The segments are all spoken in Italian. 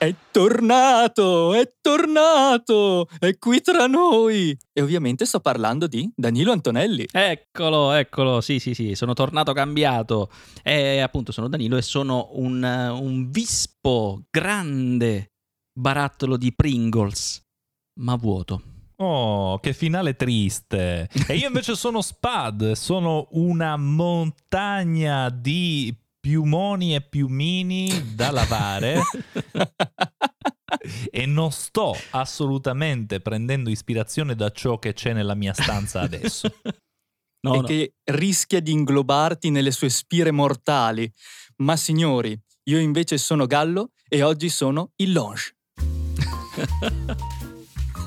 È tornato, è tornato, è qui tra noi. E ovviamente sto parlando di Danilo Antonelli. Eccolo, eccolo, sì, sì, sì, sono tornato cambiato. E appunto sono Danilo e sono un, un vispo grande barattolo di Pringles, ma vuoto. Oh, che finale triste. E io invece sono Spad, sono una montagna di piumoni e piumini da lavare e non sto assolutamente prendendo ispirazione da ciò che c'è nella mia stanza adesso. No, e no. che rischia di inglobarti nelle sue spire mortali. Ma signori, io invece sono Gallo e oggi sono il Longe.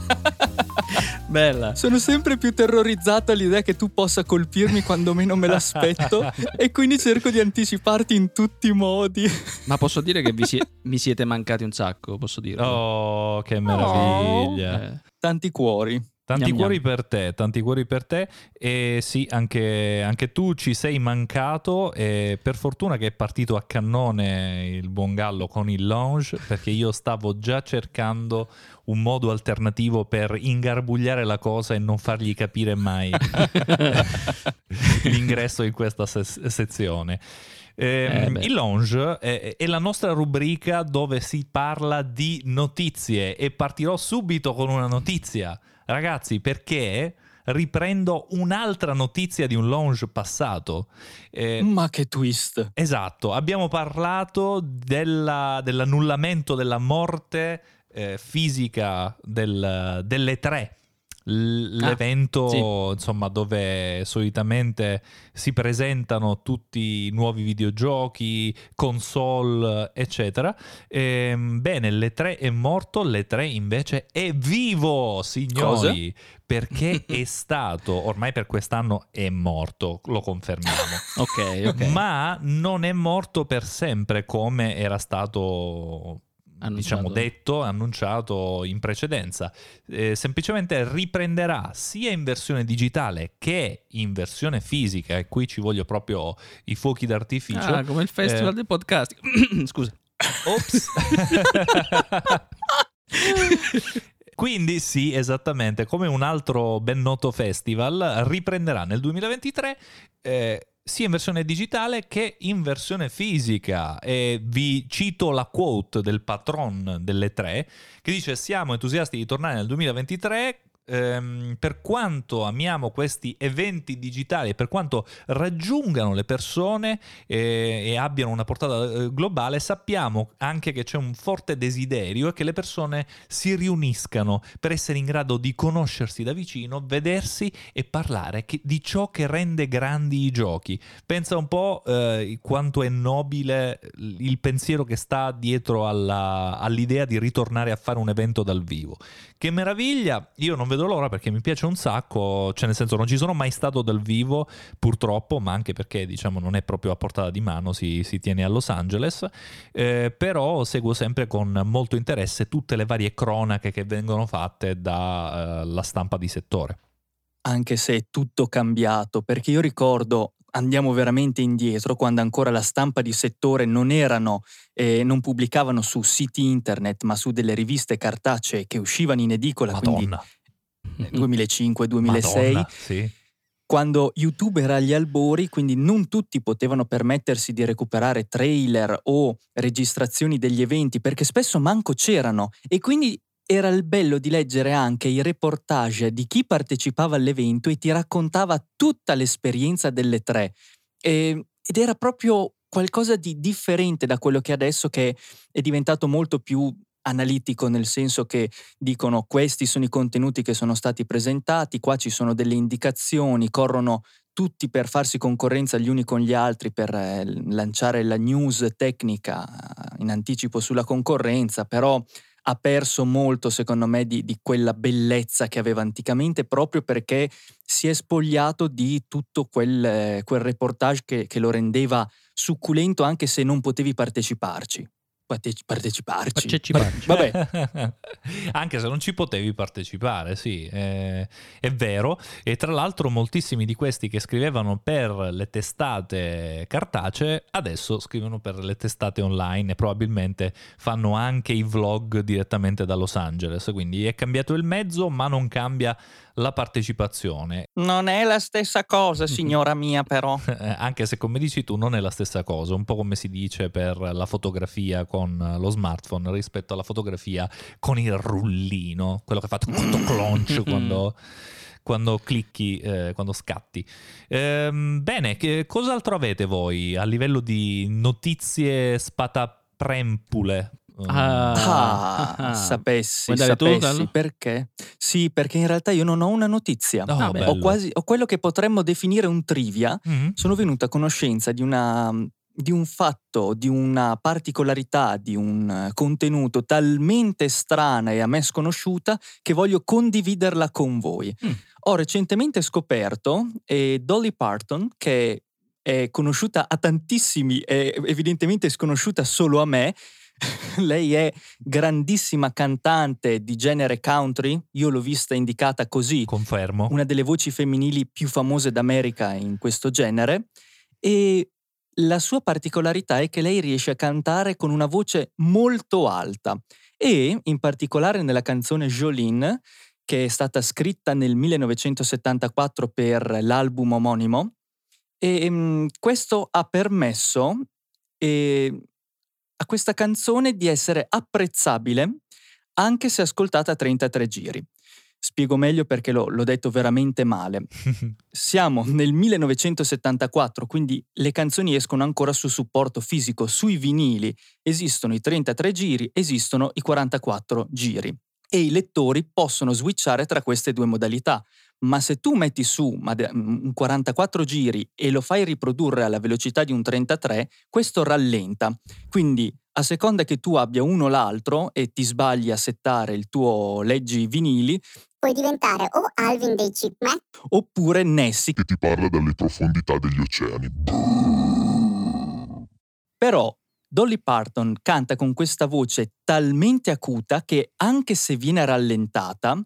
Bella. Sono sempre più terrorizzato all'idea che tu possa colpirmi quando meno me l'aspetto e quindi cerco di anticiparti in tutti i modi. Ma posso dire che si- mi siete mancati un sacco, posso dire. Oh, che meraviglia. Oh. Eh. Tanti cuori. Tanti gnam cuori gnam. per te, tanti cuori per te e sì, anche, anche, tu ci sei mancato e per fortuna che è partito a cannone il buon Gallo con il lounge perché io stavo già cercando un modo alternativo per ingarbugliare la cosa e non fargli capire mai l'ingresso in questa se- sezione. Eh, eh il lounge è, è, la nostra rubrica dove si parla di notizie e partirò subito con una notizia. Ragazzi, perché riprendo un'altra notizia di un launch passato. Eh, Ma che twist! Esatto, abbiamo parlato della, dell'annullamento della morte eh, fisica del, delle tre l'evento ah, sì. insomma dove solitamente si presentano tutti i nuovi videogiochi console eccetera e, ehm, bene l'E3 è morto l'E3 invece è vivo signori Cosa? perché è stato ormai per quest'anno è morto lo confermiamo ok ok ma non è morto per sempre come era stato diciamo, detto, annunciato in precedenza. Eh, semplicemente riprenderà sia in versione digitale che in versione fisica, e qui ci voglio proprio i fuochi d'artificio. Ah, come il festival eh, del podcast. Scusa. Ops. Quindi sì, esattamente, come un altro ben noto festival, riprenderà nel 2023 eh, sia in versione digitale che in versione fisica. E vi cito la quote del patron delle tre che dice siamo entusiasti di tornare nel 2023 ehm, per quanto amiamo questi eventi digitali per quanto raggiungano le persone eh, e abbiano una portata eh, globale, sappiamo anche che c'è un forte desiderio che le persone si riuniscano per essere in grado di conoscersi da vicino, vedersi e parlare che, di ciò che rende grandi i giochi. Pensa un po' eh, quanto è nobile il pensiero che sta dietro alla, all'idea di ritornare a fare un evento dal vivo. Che meraviglia! Io non vedo l'ora perché mi piace un sacco, cioè nel senso non ci sono mai stato dal vivo purtroppo, ma anche perché diciamo non è proprio a portata di mano, si, si tiene a Los Angeles, eh, però seguo sempre con molto interesse tutte le varie cronache che vengono fatte dalla eh, stampa di settore. Anche se è tutto cambiato, perché io ricordo andiamo veramente indietro, quando ancora la stampa di settore non erano, eh, non pubblicavano su siti internet, ma su delle riviste cartacee che uscivano in edicola, Madonna. quindi 2005-2006. sì. Quando YouTube era agli albori, quindi non tutti potevano permettersi di recuperare trailer o registrazioni degli eventi, perché spesso manco c'erano. E quindi era il bello di leggere anche i reportage di chi partecipava all'evento e ti raccontava tutta l'esperienza delle tre. E, ed era proprio qualcosa di differente da quello che adesso che è diventato molto più analitico nel senso che dicono questi sono i contenuti che sono stati presentati, qua ci sono delle indicazioni, corrono tutti per farsi concorrenza gli uni con gli altri per eh, lanciare la news tecnica in anticipo sulla concorrenza, però ha perso molto, secondo me, di, di, quella bellezza che aveva anticamente, proprio perché si è spogliato di tutto quel, quel reportage che, che, lo rendeva succulento anche se non potevi parteciparci. Parteci- parteciparci. Parteciparci. Vabbè, Anche se non ci potevi partecipare, sì, eh, è vero. E tra l'altro moltissimi di questi che scrivevano per le testate cartacee adesso scrivono per le testate online e probabilmente fanno anche i vlog direttamente da Los Angeles. Quindi è cambiato il mezzo, ma non cambia la partecipazione. non è la stessa cosa, signora mia, però. Eh, Anche se come dici tu non è la stessa cosa, un po' come si dice per la fotografia con lo smartphone rispetto alla fotografia con il rullino, quello che fa tutto clonch quando, quando clicchi, eh, quando scatti. Ehm, bene, che cos'altro avete voi a livello di notizie spataprempule? Ah, Ah. sapessi, tu, sapessi Carlo? perché? Sì, perché in realtà io non ho una notizia. Oh, Ah, ho, quasi, ho quello che potremmo definire un trivia. Mhm. Sono venuto a conoscenza di, una, di un fatto, di una particolarità, di un contenuto talmente strana e a me sconosciuta che voglio condividerla con voi. Mm. Ho recentemente scoperto eh, Dolly Parton, che è conosciuta a tantissimi e evidentemente sconosciuta solo a me. Lei è grandissima cantante di genere country, io l'ho vista indicata così Confermo. una delle voci femminili più famose d'America in questo genere e la sua particolarità è che lei riesce a cantare con una voce molto alta e in particolare nella canzone Jolene che è stata scritta nel 1974 per l'album omonimo e mm, questo ha permesso eh, a questa canzone di essere apprezzabile anche se ascoltata a 33 giri. Spiego meglio perché l'ho, l'ho detto veramente male. Siamo nel 1974, quindi le canzoni escono ancora su supporto fisico, sui vinili. Esistono i 33 giri, esistono i 44 giri. E i lettori possono switchare tra queste due modalità. Ma se tu metti su de- un 44 giri e lo fai riprodurre alla velocità di un 33, questo rallenta. Quindi a seconda che tu abbia uno o l'altro e ti sbagli a settare il tuo leggi vinili, Puoi diventare o Alvin dei Chipmunk oppure Nessie che ti parla dalle profondità degli oceani. Però Dolly Parton canta con questa voce talmente acuta che anche se viene rallentata,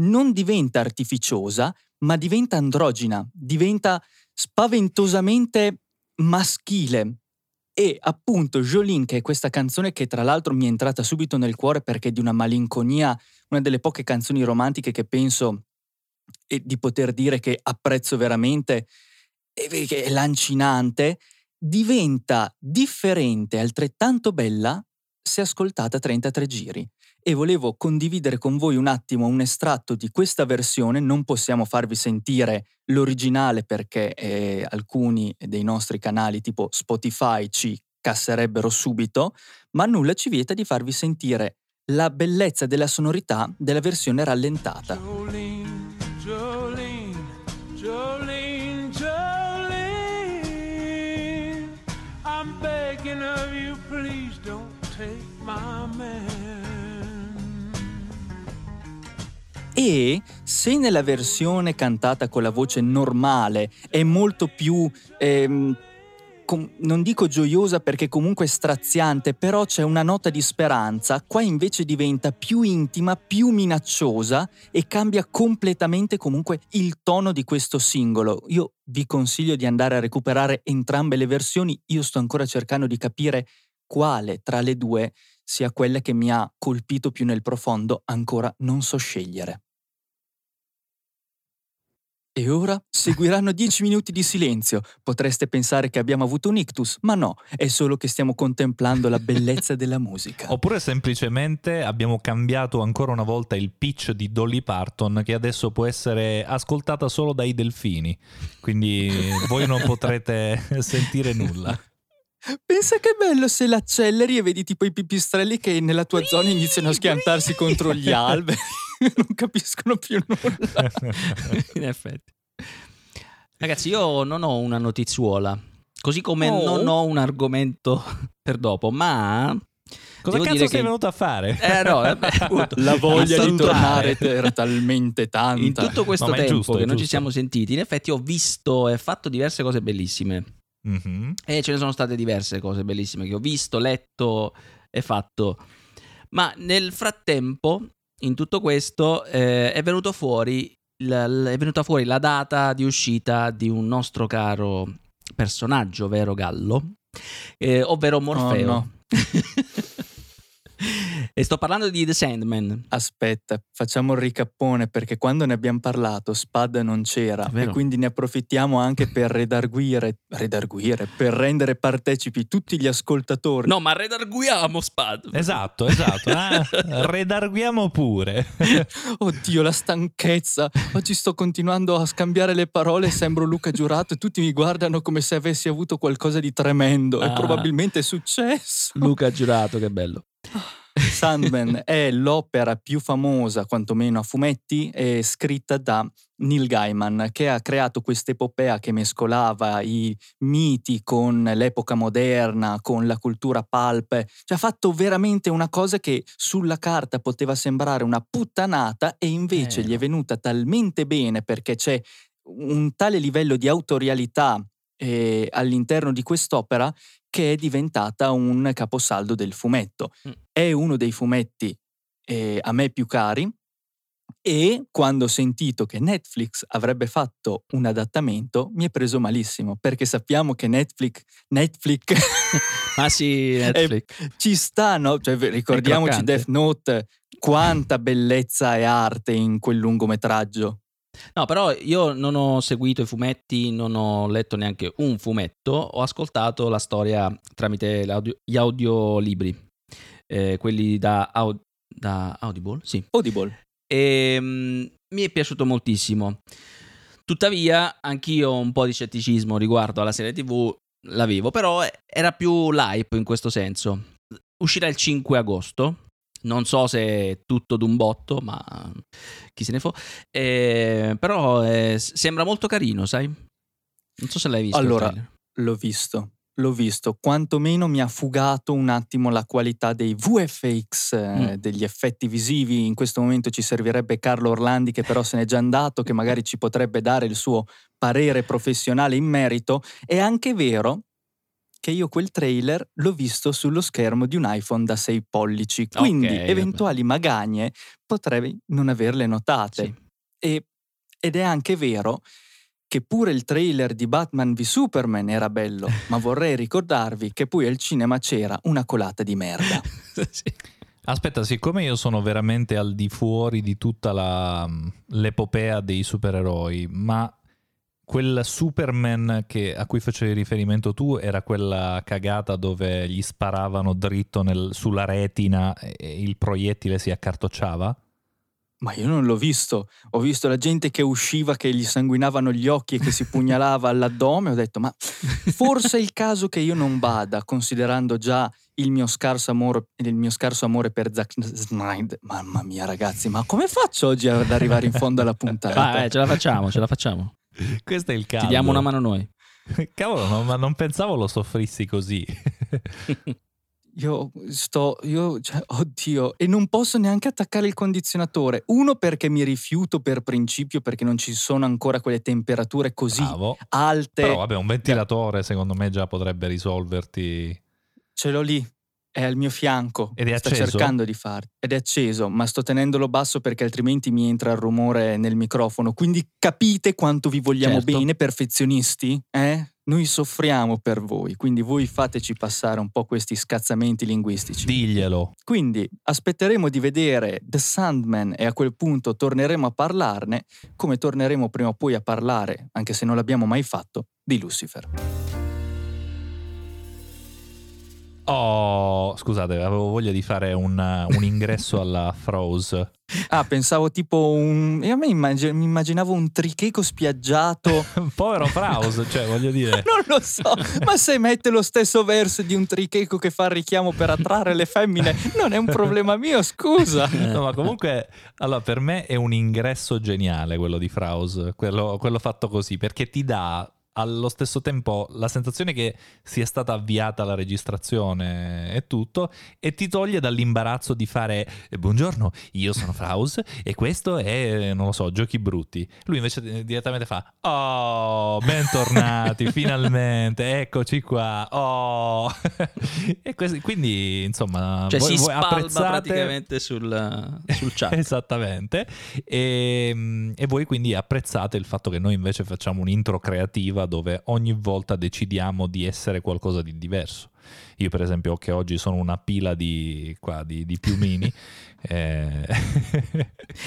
non diventa artificiosa, ma diventa androgina, diventa spaventosamente maschile. E appunto Jolene, che è questa canzone che tra l'altro mi è entrata subito nel cuore perché è di una malinconia, una delle poche canzoni romantiche che penso di poter dire che apprezzo veramente, è lancinante, diventa differente, altrettanto bella, se ascoltata a 33 giri. E volevo condividere con voi un attimo un estratto di questa versione, non possiamo farvi sentire l'originale perché eh, alcuni dei nostri canali tipo Spotify ci casserebbero subito, ma nulla ci vieta di farvi sentire la bellezza della sonorità della versione rallentata. E se nella versione cantata con la voce normale è molto più, ehm, non dico gioiosa perché comunque è straziante, però c'è una nota di speranza, qua invece diventa più intima, più minacciosa e cambia completamente comunque il tono di questo singolo. Io vi consiglio di andare a recuperare entrambe le versioni, io sto ancora cercando di capire quale tra le due sia quella che mi ha colpito più nel profondo, ancora non so scegliere. E ora seguiranno 10 minuti di silenzio. Potreste pensare che abbiamo avuto un ictus, ma no, è solo che stiamo contemplando la bellezza della musica. Oppure semplicemente abbiamo cambiato ancora una volta il pitch di Dolly Parton che adesso può essere ascoltata solo dai delfini. Quindi voi non potrete sentire nulla. Pensa che bello se l'acceleri e vedi tipo i pipistrelli che nella tua zona iniziano a schiantarsi contro gli alberi. non capiscono più nulla. In effetti. Ragazzi, io non ho una notizuola, così come Oh. non ho un argomento per dopo, ma... Cosa devo cazzo sei che- venuto a fare? Eh no, appunto. La voglia di tornare era talmente tanta. In tutto questo No, tempo giusto, che non ci siamo sentiti, in effetti ho visto e fatto diverse cose bellissime. Mhm. E ce ne sono state diverse cose bellissime che ho visto, letto è fatto. Ma nel frattempo, in tutto questo, eh, è, venuto fuori, la- è venuta fuori la data di uscita di un nostro caro personaggio, vero Gallo? Eh, ovvero Morfeo. no. e sto parlando di The Sandman. Aspetta, facciamo il ricappone perché quando ne abbiamo parlato Spad non c'era e quindi ne approfittiamo anche per redarguire, redarguire, per rendere partecipi tutti gli ascoltatori. No, ma redarguiamo Spad. Esatto, esatto. eh? Redarguiamo pure. Oddio, la stanchezza. Oggi sto continuando a scambiare le parole, sembro Luca Giurato e tutti mi guardano come se avessi avuto qualcosa di tremendo e Ah. probabilmente è successo. Luca giurato, che bello. Sandman è l'opera più famosa, quantomeno a fumetti, è scritta da Neil Gaiman, che ha creato quest'epopea che mescolava i miti con l'epoca moderna, con la cultura pulp. Cioè ha fatto veramente una cosa che sulla carta poteva sembrare una puttanata e invece Eh, gli è venuta talmente bene perché c'è un tale livello di autorialità eh, all'interno di quest'opera che è diventata un caposaldo del fumetto. Mm. È uno dei fumetti eh, a me più cari e quando ho sentito che Netflix avrebbe fatto un adattamento mi è preso malissimo perché sappiamo che Netflix, Netflix Ah sì, Netflix. ci sta, no? Cioè, ricordiamoci. Death Note, quanta bellezza e arte in quel lungometraggio. No, però io non ho seguito i fumetti, non ho letto neanche un fumetto, ho ascoltato la storia tramite gli audiolibri, eh, quelli da, Au- da Audible, sì. Audible. E mm, mi è piaciuto moltissimo. Tuttavia, anch'io un po' di scetticismo riguardo alla serie TV l'avevo, però era più l'hype in questo senso. Uscirà il 5 agosto. Non so se è tutto d'un botto, ma chi se ne fo. Eh, però eh, sembra molto carino, sai? Non so se l'hai visto. Allora. L'ho visto, l'ho visto. Quantomeno mi ha fugato un attimo la qualità dei VFX, eh, Mm. degli effetti visivi. In questo momento ci servirebbe Carlo Orlandi, che però se n'è già andato, che magari ci potrebbe dare il suo parere professionale in merito. È anche vero che io quel trailer l'ho visto sullo schermo di un iPhone da 6 pollici, quindi Ok, vabbè. eventuali magagne potrei non averle notate. Sì. E- ed è anche vero che pure il trailer di Batman v Superman era bello, ma vorrei ricordarvi che poi al cinema c'era una colata di merda. Sì. Aspetta, siccome io sono veramente al di fuori di tutta la- l'epopea dei supereroi, ma quel Superman che- a cui facevi riferimento tu era quella cagata dove gli sparavano dritto nel- sulla retina e il proiettile si accartocciava? Ma io non l'ho visto. Ho visto la gente che usciva, che gli sanguinavano gli occhi e che si pugnalava all'addome. Ho detto, ma forse è il caso che io non vada, considerando già il mio scarso amore, il mio scarso amore per Zack Snyder. Mamma mia, ragazzi, ma come faccio oggi ad arrivare in fondo alla puntata? Vai, eh, ce la facciamo, ce la facciamo. Questo è il caso. Ti diamo una mano noi. Cavolo, no, ma non pensavo lo soffrissi così. Io sto, io, cioè, oddio, e non posso neanche attaccare il condizionatore. Uno perché mi rifiuto per principio, perché non ci sono ancora quelle temperature così Bravo. alte. Però vabbè, un ventilatore secondo me già potrebbe risolverti. Ce l'ho lì, è al mio fianco. Ed è Sta acceso? cercando di fare. Ed è acceso, ma sto tenendolo basso perché altrimenti mi entra il rumore nel microfono. Quindi capite quanto vi vogliamo Certo. bene, perfezionisti? Eh? Noi soffriamo per voi, quindi voi fateci passare un po' questi scazzamenti linguistici. Diglielo. Quindi aspetteremo di vedere The Sandman e a quel punto torneremo a parlarne, come torneremo prima o poi a parlare, anche se non l'abbiamo mai fatto, di Lucifer. Oh, scusate, avevo voglia di fare un, un ingresso alla Froze. Ah, pensavo tipo un... Io a me immag- mi immaginavo un tricheco spiaggiato. Povero Froze, cioè voglio dire. non lo so, ma se mette lo stesso verso di un tricheco che fa richiamo per attrarre le femmine, non è un problema mio, scusa. No, ma comunque, allora, per me è un ingresso geniale quello di Froze, quello, quello fatto così, perché ti dà allo stesso tempo la sensazione che sia stata avviata la registrazione e tutto e ti toglie dall'imbarazzo di fare "Eh, buongiorno, io sono Fraus e questo è, non lo so, Giochi Brutti. Lui invece eh, direttamente fa oh, bentornati, finalmente, eccoci qua, oh. e questi- quindi insomma, Cioè voi- si voi apprezzate- praticamente sul, sul chat. Esattamente. E, e voi quindi apprezzate il fatto che noi invece facciamo un'intro creativa dove ogni volta decidiamo di essere qualcosa di diverso. Io per esempio che oggi sono una pila di, qua, di, di piumini. eh,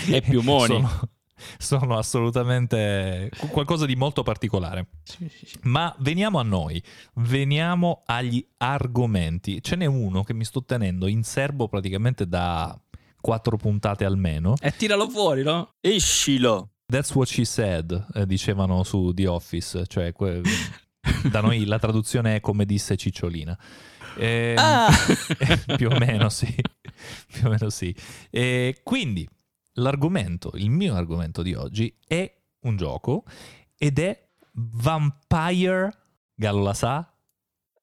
E piumoni. Sono, sono assolutamente qualcosa di molto particolare. Sì, sì, sì. Ma veniamo a noi, veniamo agli argomenti. Ce n'è uno che mi sto tenendo in serbo praticamente da quattro puntate almeno. E tiralo fuori, no? Escilo. That's what she said, eh, dicevano su The Office, cioè que- da noi la traduzione è come disse Cicciolina. Ehm, Ah! più o meno sì, più o meno sì. E quindi l'argomento, il mio argomento di oggi è un gioco ed è Vampire, Gallo la sa?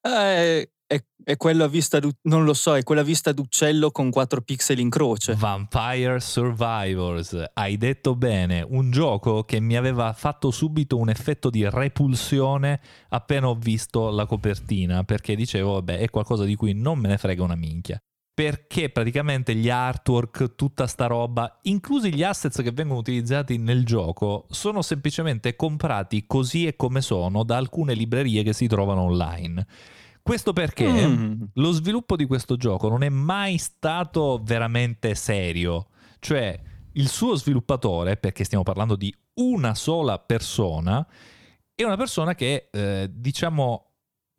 Eh, è, è quello a vista non lo so, è quella vista d'uccello con 4 pixel in croce. Vampire Survivors, hai detto bene, un gioco che mi aveva fatto subito un effetto di repulsione appena ho visto la copertina, perché dicevo, vabbè, è qualcosa di cui non me ne frega una minchia. Perché praticamente gli artwork, tutta sta roba, inclusi gli assets che vengono utilizzati nel gioco, sono semplicemente comprati così e come sono da alcune librerie che si trovano online. Questo perché Mm. lo sviluppo di questo gioco non è mai stato veramente serio. Cioè, il suo sviluppatore, perché stiamo parlando di una sola persona, è una persona che, eh, diciamo,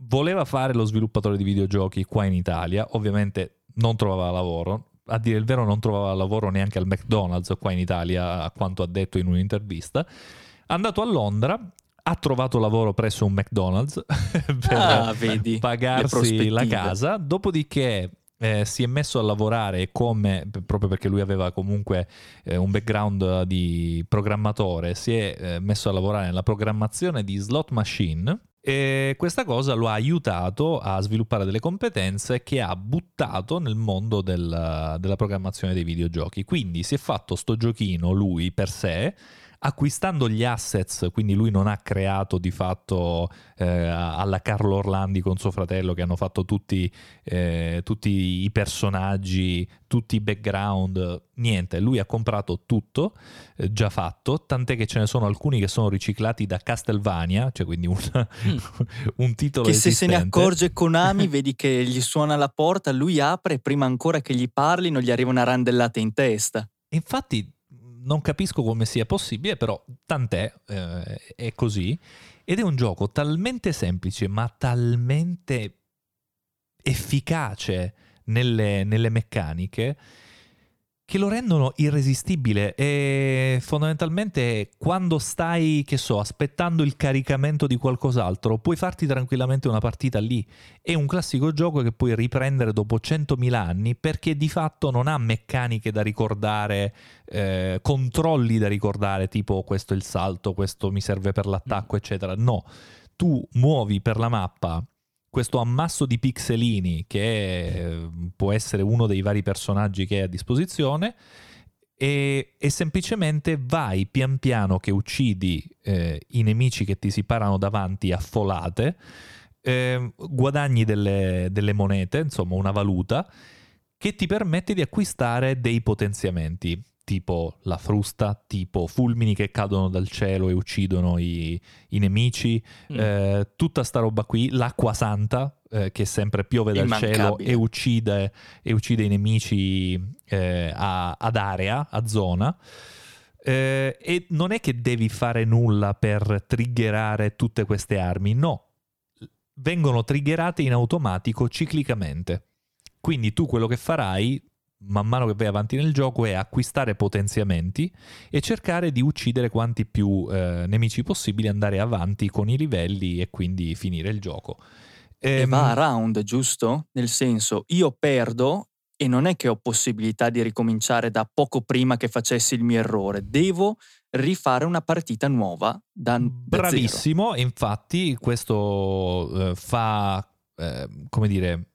voleva fare lo sviluppatore di videogiochi qua in Italia. Ovviamente non trovava lavoro. A dire il vero, non trovava lavoro neanche al McDonald's qua in Italia, a quanto ha detto in un'intervista. È andato a Londra, ha trovato lavoro presso un McDonald's per Ah, vedi, pagarsi la casa, dopodiché eh, si è messo a lavorare come, proprio perché lui aveva comunque eh, un background di programmatore, si è eh, messo a lavorare nella programmazione di slot machine e questa cosa lo ha aiutato a sviluppare delle competenze che ha buttato nel mondo del- della programmazione dei videogiochi. Quindi si è fatto sto giochino lui per sé, acquistando gli assets, quindi lui non ha creato di fatto eh, alla Carlo Orlandi con suo fratello che hanno fatto tutti, eh, tutti i personaggi, tutti i background, niente, lui ha comprato tutto eh, già fatto, tant'è che ce ne sono alcuni che sono riciclati da Castlevania, cioè quindi un, un titolo Che se se ne esistente. accorge Konami, vedi che gli suona la porta, lui apre e prima ancora che gli parlino gli arriva una randellata in testa. Infatti non capisco come sia possibile, però tant'è, eh, è così. Ed è un gioco talmente semplice, ma talmente efficace nelle, nelle meccaniche che lo rendono irresistibile e fondamentalmente quando stai, che so, aspettando il caricamento di qualcos'altro, puoi farti tranquillamente una partita lì. È un classico gioco che puoi riprendere dopo 100.000 anni perché di fatto non ha meccaniche da ricordare, eh, controlli da ricordare, tipo questo è il salto, questo mi serve per l'attacco, eccetera. No, tu muovi per la mappa questo ammasso di pixelini che può essere uno dei vari personaggi che hai a disposizione e, e semplicemente vai pian piano che uccidi eh, i nemici che ti si parano davanti a folate, eh, guadagni delle, delle monete, insomma una valuta, che ti permette di acquistare dei potenziamenti, tipo la frusta, tipo fulmini che cadono dal cielo e uccidono i, i nemici, Mm. eh, tutta sta roba qui, l'acqua santa eh, che sempre piove dal cielo e uccide, e uccide i nemici eh, a- ad area, a zona. Eh, e non è che devi fare nulla per triggerare tutte queste armi, no, vengono triggerate in automatico ciclicamente. Quindi tu quello che farai man mano che vai avanti nel gioco è acquistare potenziamenti e cercare di uccidere quanti più eh, nemici possibili, andare avanti con i livelli e quindi finire il gioco. E Ehm, va a round, giusto? Nel senso, io perdo e non è che ho possibilità di ricominciare da poco prima che facessi il mio errore, devo rifare una partita nuova da, da zero. Bravissimo, e infatti questo eh, fa, eh, come dire,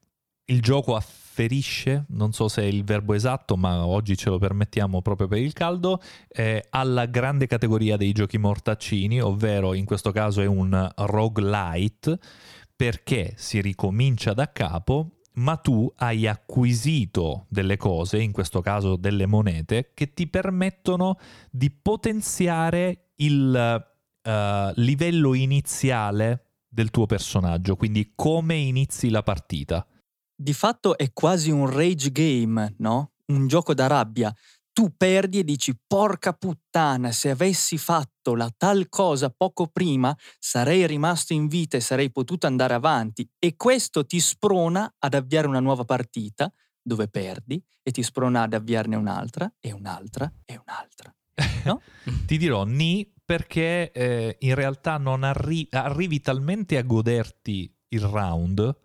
il gioco afferisce, non so se è il verbo esatto, ma oggi ce lo permettiamo proprio per il caldo, eh, alla grande categoria dei giochi mortaccini, ovvero in questo caso è un roguelite, perché si ricomincia da capo ma tu hai acquisito delle cose, in questo caso delle monete, che ti permettono di potenziare il uh, livello iniziale del tuo personaggio, quindi come inizi la partita. Di fatto è quasi un rage game, no? Un gioco da rabbia tu perdi e dici porca puttana, se avessi fatto la tal cosa poco prima sarei rimasto in vita e sarei potuto andare avanti e questo ti sprona ad avviare una nuova partita dove perdi e ti sprona ad avviarne un'altra e un'altra e un'altra. No? ti dirò ni perché eh, in realtà non arri- arrivi talmente a goderti il round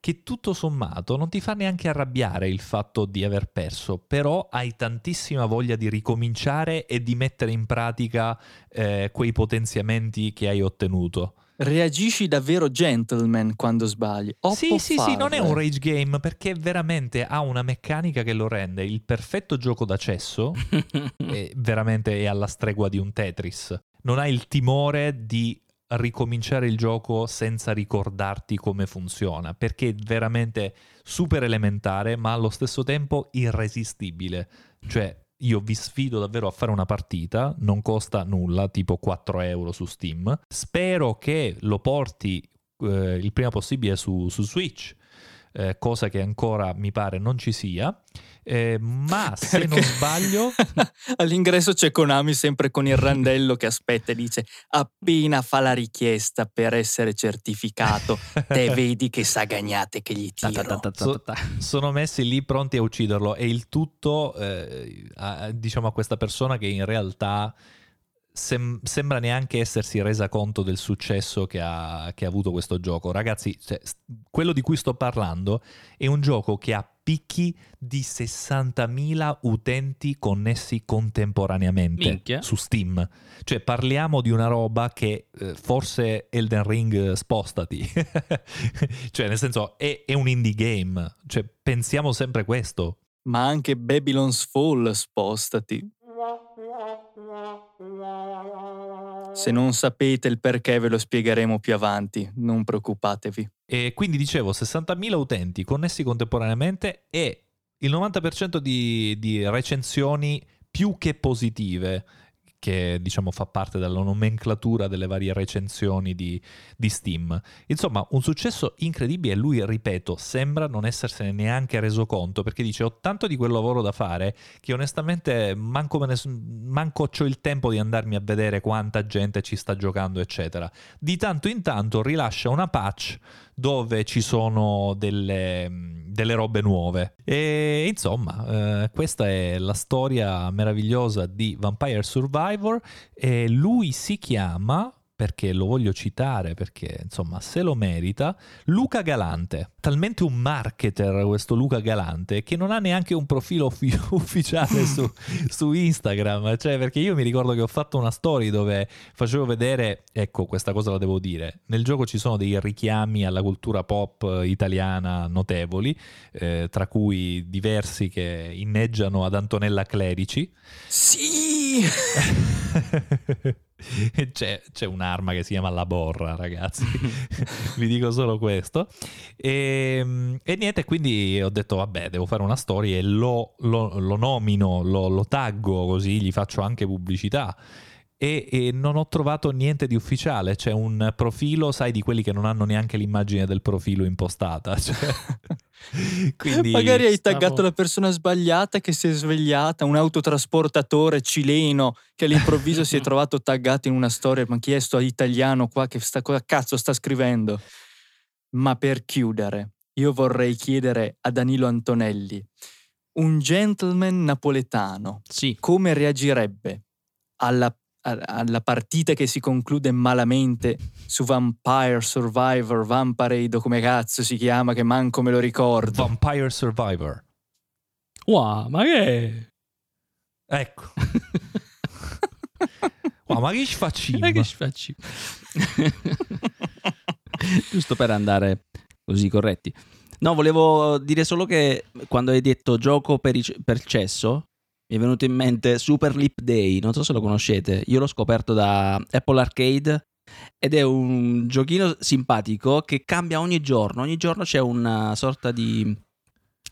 che tutto sommato non ti fa neanche arrabbiare il fatto di aver perso, però hai tantissima voglia di ricominciare e di mettere in pratica eh, quei potenziamenti che hai ottenuto. Reagisci davvero gentleman quando sbagli. O sì, sì, farle. sì, non è un rage game perché veramente ha una meccanica che lo rende il perfetto gioco d'accesso e veramente è alla stregua di un Tetris. Non hai il timore di ricominciare il gioco senza ricordarti come funziona, perché è veramente super elementare, ma allo stesso tempo irresistibile. Cioè, io vi sfido davvero a fare una partita, non costa nulla, tipo 4 euro su Steam. Spero che lo porti eh, il prima possibile su, su Switch, eh, cosa che ancora mi pare non ci sia. Eh, ma se non sbaglio, all'ingresso c'è Konami sempre con il randello che aspetta e dice: Appena fa la richiesta per essere certificato, te vedi che sagagnate che gli tiro. So, sono messi lì pronti a ucciderlo e il tutto, eh, a, diciamo a questa persona che in realtà sem- sembra neanche essersi resa conto del successo che ha, che ha avuto questo gioco. Ragazzi, cioè, quello di cui sto parlando è un gioco che ha picchi di 60.000 utenti connessi contemporaneamente Minchia. su Steam. Cioè parliamo di una roba che eh, forse Elden Ring spostati. cioè nel senso è, è, un indie game. Cioè pensiamo sempre questo. Ma anche Babylon's Fall spostati. Se non sapete il perché ve lo spiegheremo più avanti, non preoccupatevi. E quindi dicevo 60.000 utenti connessi contemporaneamente e il 90% di, di recensioni più che positive che diciamo fa parte della nomenclatura delle varie recensioni di, di, Steam. Insomma, un successo incredibile e lui, ripeto, sembra non essersene neanche reso conto perché dice ho tanto di quel lavoro da fare che onestamente manco, ne, manco ho il tempo di andarmi a vedere quanta gente ci sta giocando, eccetera. Di tanto in tanto rilascia una patch dove ci sono delle, delle robe nuove. E insomma, eh, questa è la storia meravigliosa di Vampire Survivor e lui si chiama perché lo voglio citare, perché insomma se lo merita, Luca Galante. Talmente un marketer questo Luca Galante che non ha neanche un profilo uffi- ufficiale su, su, Instagram, cioè perché io mi ricordo che ho fatto una story dove facevo vedere, ecco questa cosa la devo dire, nel gioco ci sono dei richiami alla cultura pop italiana notevoli, eh, tra cui diversi che inneggiano ad Antonella Clerici. Sì! c'è, c'è, un'arma che si chiama la borra, ragazzi. Vi dico solo questo. E, ehm, e, niente, quindi ho detto, vabbè, devo fare una storia e lo, lo, lo nomino, lo, lo, taggo così, gli faccio anche pubblicità. E, e, non ho trovato niente di ufficiale. C'è un profilo, sai, di quelli che non hanno neanche l'immagine del profilo impostata. Cioè... Quindi Magari hai stavo... taggato la persona sbagliata che si è svegliata, un autotrasportatore cileno che all'improvviso si è trovato taggato in una storia, ma chiesto a italiano qua che sta, cosa cazzo sta scrivendo. Ma per chiudere, io vorrei chiedere a Danilo Antonelli, un gentleman napoletano, sì. come reagirebbe alla alla partita che si conclude malamente su Vampire Survivor, Vampirade o come cazzo si chiama, che manco me lo ricordo. Vampire Survivor. Wow, ma che Ecco. Wow, ma che ci facciamo? Ma che ci facci? Giusto per andare così corretti. No, volevo dire solo che quando hai detto gioco per, i- per cesso, mi è venuto in mente Super Leap Day, non so se lo conoscete, io l'ho scoperto da Apple Arcade ed è un giochino simpatico che cambia ogni giorno, ogni giorno c'è una sorta di,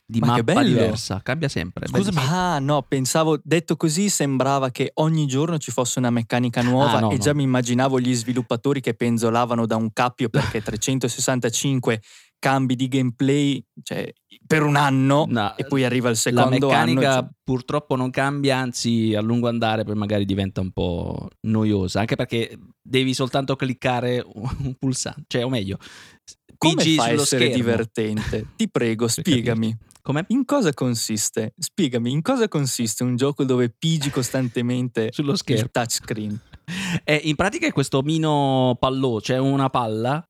di Ma mappa diversa, cambia sempre. Scusami, bellissimo. Ah, no, pensavo, detto così, sembrava che ogni giorno ci fosse una meccanica nuova Ah, no, e no. già mi immaginavo gli sviluppatori che penzolavano da un cappio perché 365 cambi di gameplay cioè, per un anno No, e poi arriva il la secondo meccanica anno. cioè, purtroppo non cambia, anzi a lungo andare poi magari diventa un po' noiosa, anche perché devi soltanto cliccare un pulsante, cioè o meglio, come pigi fa a sullo essere schermo. divertente? Ti prego, spiegami. Come? In cosa consiste? Spiegami, in cosa consiste un gioco dove pigi costantemente Sullo il schermo. touchscreen? Eh, in pratica è questo mino pallò, cioè una palla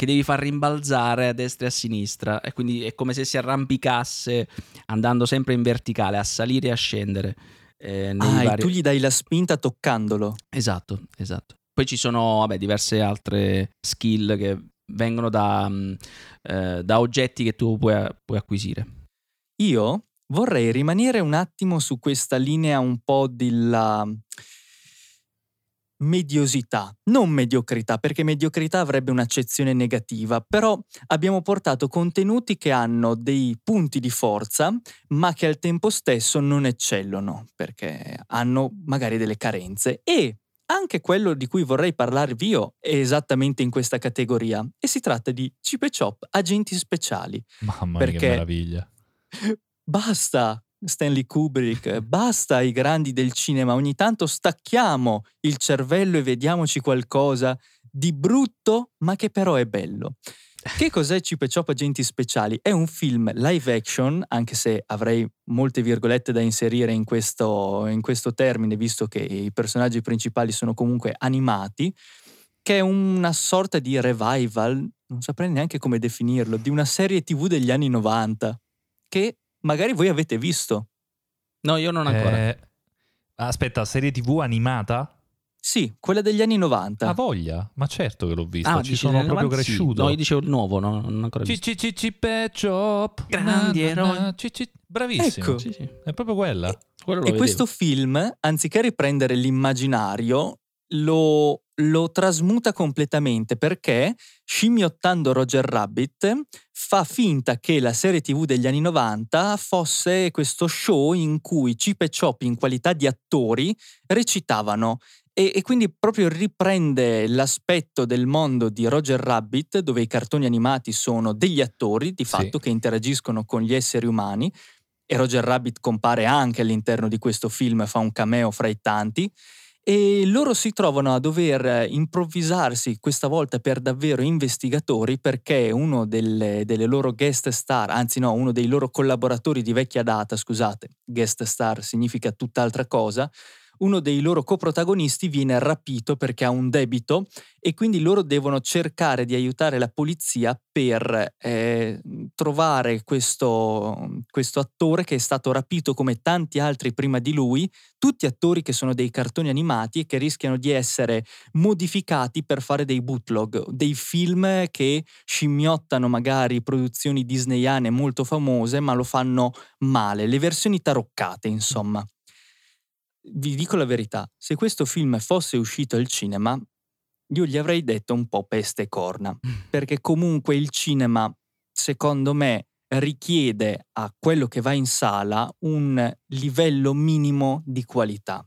che devi far rimbalzare a destra e a sinistra e quindi è come se si arrampicasse andando sempre in verticale, a salire e a scendere. eh, Ah, vari- tu gli dai la spinta toccandolo. Esatto, esatto. Poi ci sono vabbè, diverse altre skill che vengono da, mm, eh, da oggetti che tu puoi, puoi acquisire. Io vorrei rimanere un attimo su questa linea un po' della mediosità, non mediocrità, perché mediocrità avrebbe un'accezione negativa, però abbiamo portato contenuti che hanno dei punti di forza, ma che al tempo stesso non eccellono, perché hanno magari delle carenze e anche quello di cui vorrei parlarvi io è esattamente in questa categoria e si tratta di Chip e Chop, agenti speciali. mamma mia che meraviglia. Basta Stanley Kubrick, basta i grandi del cinema, ogni tanto stacchiamo il cervello e vediamoci qualcosa di brutto, ma che però è bello. Che cos'è Chip e Chop Agenti Speciali? È un film live action, anche se avrei molte virgolette da inserire in questo, in questo termine, visto che i personaggi principali sono comunque animati, che è una sorta di revival, non saprei neanche come definirlo, di una serie tv degli anni 90, che magari voi avete visto. No, io non ancora. Eh, aspetta, serie TV animata? Sì, quella degli anni 90. Ha voglia? Ma certo che l'ho vista, Ah, ci sono proprio 90? Sì. cresciuto. No, io dicevo il nuovo, no, non ancora visto. ci- ci- ci- pe- chop. Grandi eroi. Bravissimo. Ecco. Sì, sì. È proprio quella. E vedevo. questo film, anziché riprendere l'immaginario, lo, lo trasmuta completamente perché, scimmiottando Roger Rabbit, fa finta che la serie tv degli anni 90 fosse questo show in cui Chip e Chop in qualità di attori recitavano e, e quindi proprio riprende l'aspetto del mondo di Roger Rabbit dove i cartoni animati sono degli attori di Sì. fatto che interagiscono con gli esseri umani e Roger Rabbit compare anche all'interno di questo film, fa un cameo fra i tanti e loro si trovano a dover improvvisarsi questa volta per davvero investigatori perché uno delle, delle loro guest star, anzi no, uno dei loro collaboratori di vecchia data, scusate, guest star significa tutt'altra cosa, uno dei loro coprotagonisti viene rapito perché ha un debito e quindi loro devono cercare di aiutare la polizia per eh, trovare questo, questo attore che è stato rapito come tanti altri prima di lui, tutti attori che sono dei cartoni animati e che rischiano di essere modificati per fare dei bootlog, dei film che scimmiottano magari produzioni disneyane molto famose ma lo fanno male, le versioni taroccate insomma. Vi dico la verità, se questo film fosse uscito al cinema, io gli avrei detto un po' peste e corna, perché comunque il cinema, secondo me, richiede a quello che va in sala un livello minimo di qualità,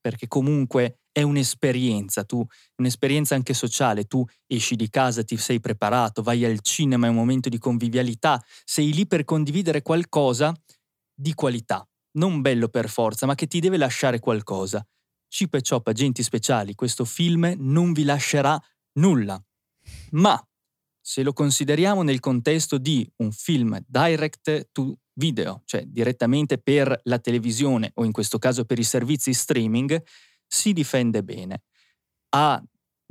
perché comunque è un'esperienza, tu, un'esperienza anche sociale, tu esci di casa, ti sei preparato, vai al cinema, è un momento di convivialità, sei lì per condividere qualcosa di qualità, non bello per forza, ma che ti deve lasciare qualcosa. Chip e Chop Agenti Speciali, questo film non vi lascerà nulla. Ma se lo consideriamo nel contesto di un film direct to video, cioè direttamente per la televisione o in questo caso per i servizi streaming, si difende bene. Ha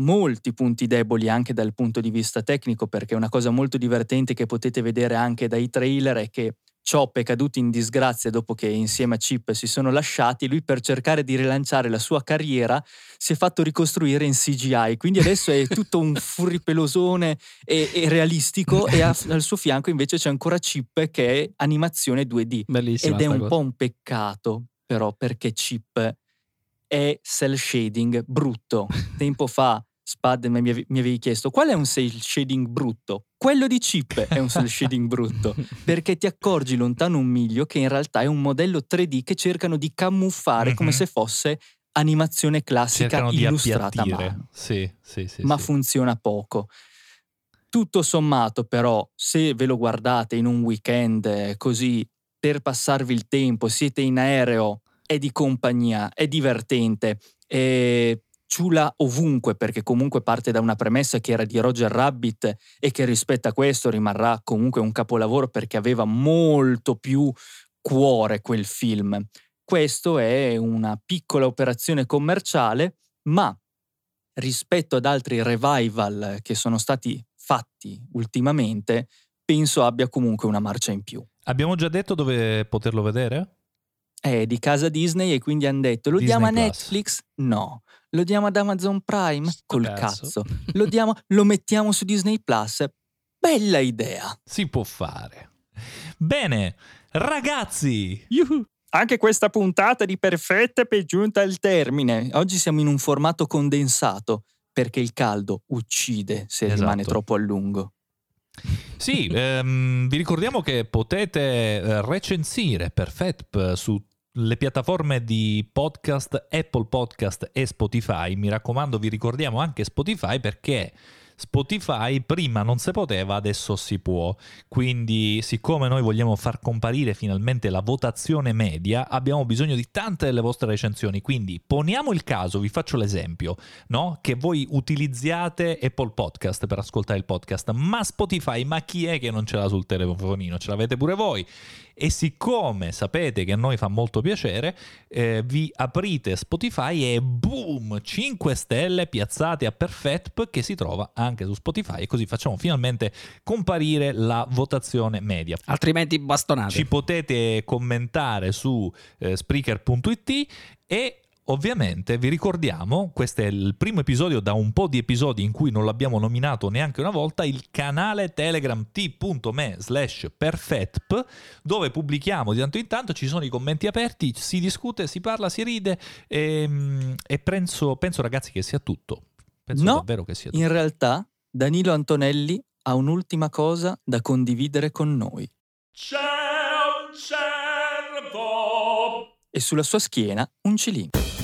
molti punti deboli anche dal punto di vista tecnico perché una cosa molto divertente che potete vedere anche dai trailer è che Chop è caduto in disgrazia dopo che insieme a Chip si sono lasciati, lui per cercare di rilanciare la sua carriera si è fatto ricostruire in CGI, quindi adesso è tutto un furripelosone e, e realistico e a- al suo fianco invece c'è ancora Chip che è animazione 2D. Bellissima Ed è un cosa. po' un peccato però perché Chip è cell shading brutto. Tempo fa Spad mi ave- mi avevi chiesto qual è un cell shading brutto? Quello di Chip è un cell shading brutto perché ti accorgi lontano un miglio che in realtà è un modello 3D che cercano di camuffare come Mhm. se fosse animazione classica Cercano di illustrata a mano Sì, sì, sì. ma sì. funziona poco. Tutto sommato, però, se ve lo guardate in un weekend eh, così per passarvi il tempo, siete in aereo, è di compagnia, è divertente, è ciula ovunque perché comunque parte da una premessa che era di Roger Rabbit e che rispetto a questo rimarrà comunque un capolavoro perché aveva molto più cuore quel film. Questo è una piccola operazione commerciale, ma rispetto ad altri revival che sono stati fatti ultimamente, penso abbia comunque una marcia in più. Abbiamo già detto dove poterlo vedere? È di casa Disney e quindi hanno detto lo Disney diamo a Plus. Netflix? No. Lo diamo ad Amazon Prime? Sto Col cazzo. cazzo. Lo, diamo, lo mettiamo su Disney Plus? Bella idea. Si può fare. Bene, ragazzi, Anche questa puntata di Perfette è giunta al termine. Oggi siamo in un formato condensato perché il caldo uccide se Esatto. rimane troppo a lungo. Sì, ehm, vi ricordiamo che potete eh, recensire Perfetp sulle piattaforme di podcast Apple Podcast e Spotify. Mi raccomando, vi ricordiamo anche Spotify perché Spotify prima non si poteva, adesso si può. Quindi, siccome noi vogliamo far comparire finalmente la votazione media, abbiamo bisogno di tante delle vostre recensioni. Quindi, poniamo il caso, vi faccio l'esempio, no? Che voi utilizziate Apple Podcast per ascoltare il podcast, ma Spotify, ma chi è che non ce l'ha sul telefonino? Ce l'avete pure voi. E siccome sapete che a noi fa molto piacere, eh, vi aprite Spotify e boom, 5 stelle piazzate a Perfetp che si trova anche su Spotify e così facciamo finalmente comparire la votazione media. Altrimenti bastonate. Ci potete commentare su eh, Spreaker.it e ovviamente vi ricordiamo, questo è il primo episodio da un po' di episodi in cui non l'abbiamo nominato neanche una volta, il canale Telegram t.me slash perfetp dove pubblichiamo di tanto in tanto, ci sono i commenti aperti, si discute, si parla, si ride e, e penso, penso ragazzi che sia tutto. Penso No, davvero che sia tutto. In realtà, Danilo Antonelli ha un'ultima cosa da condividere con noi. C'è un cervo E sulla sua schiena un cilindro.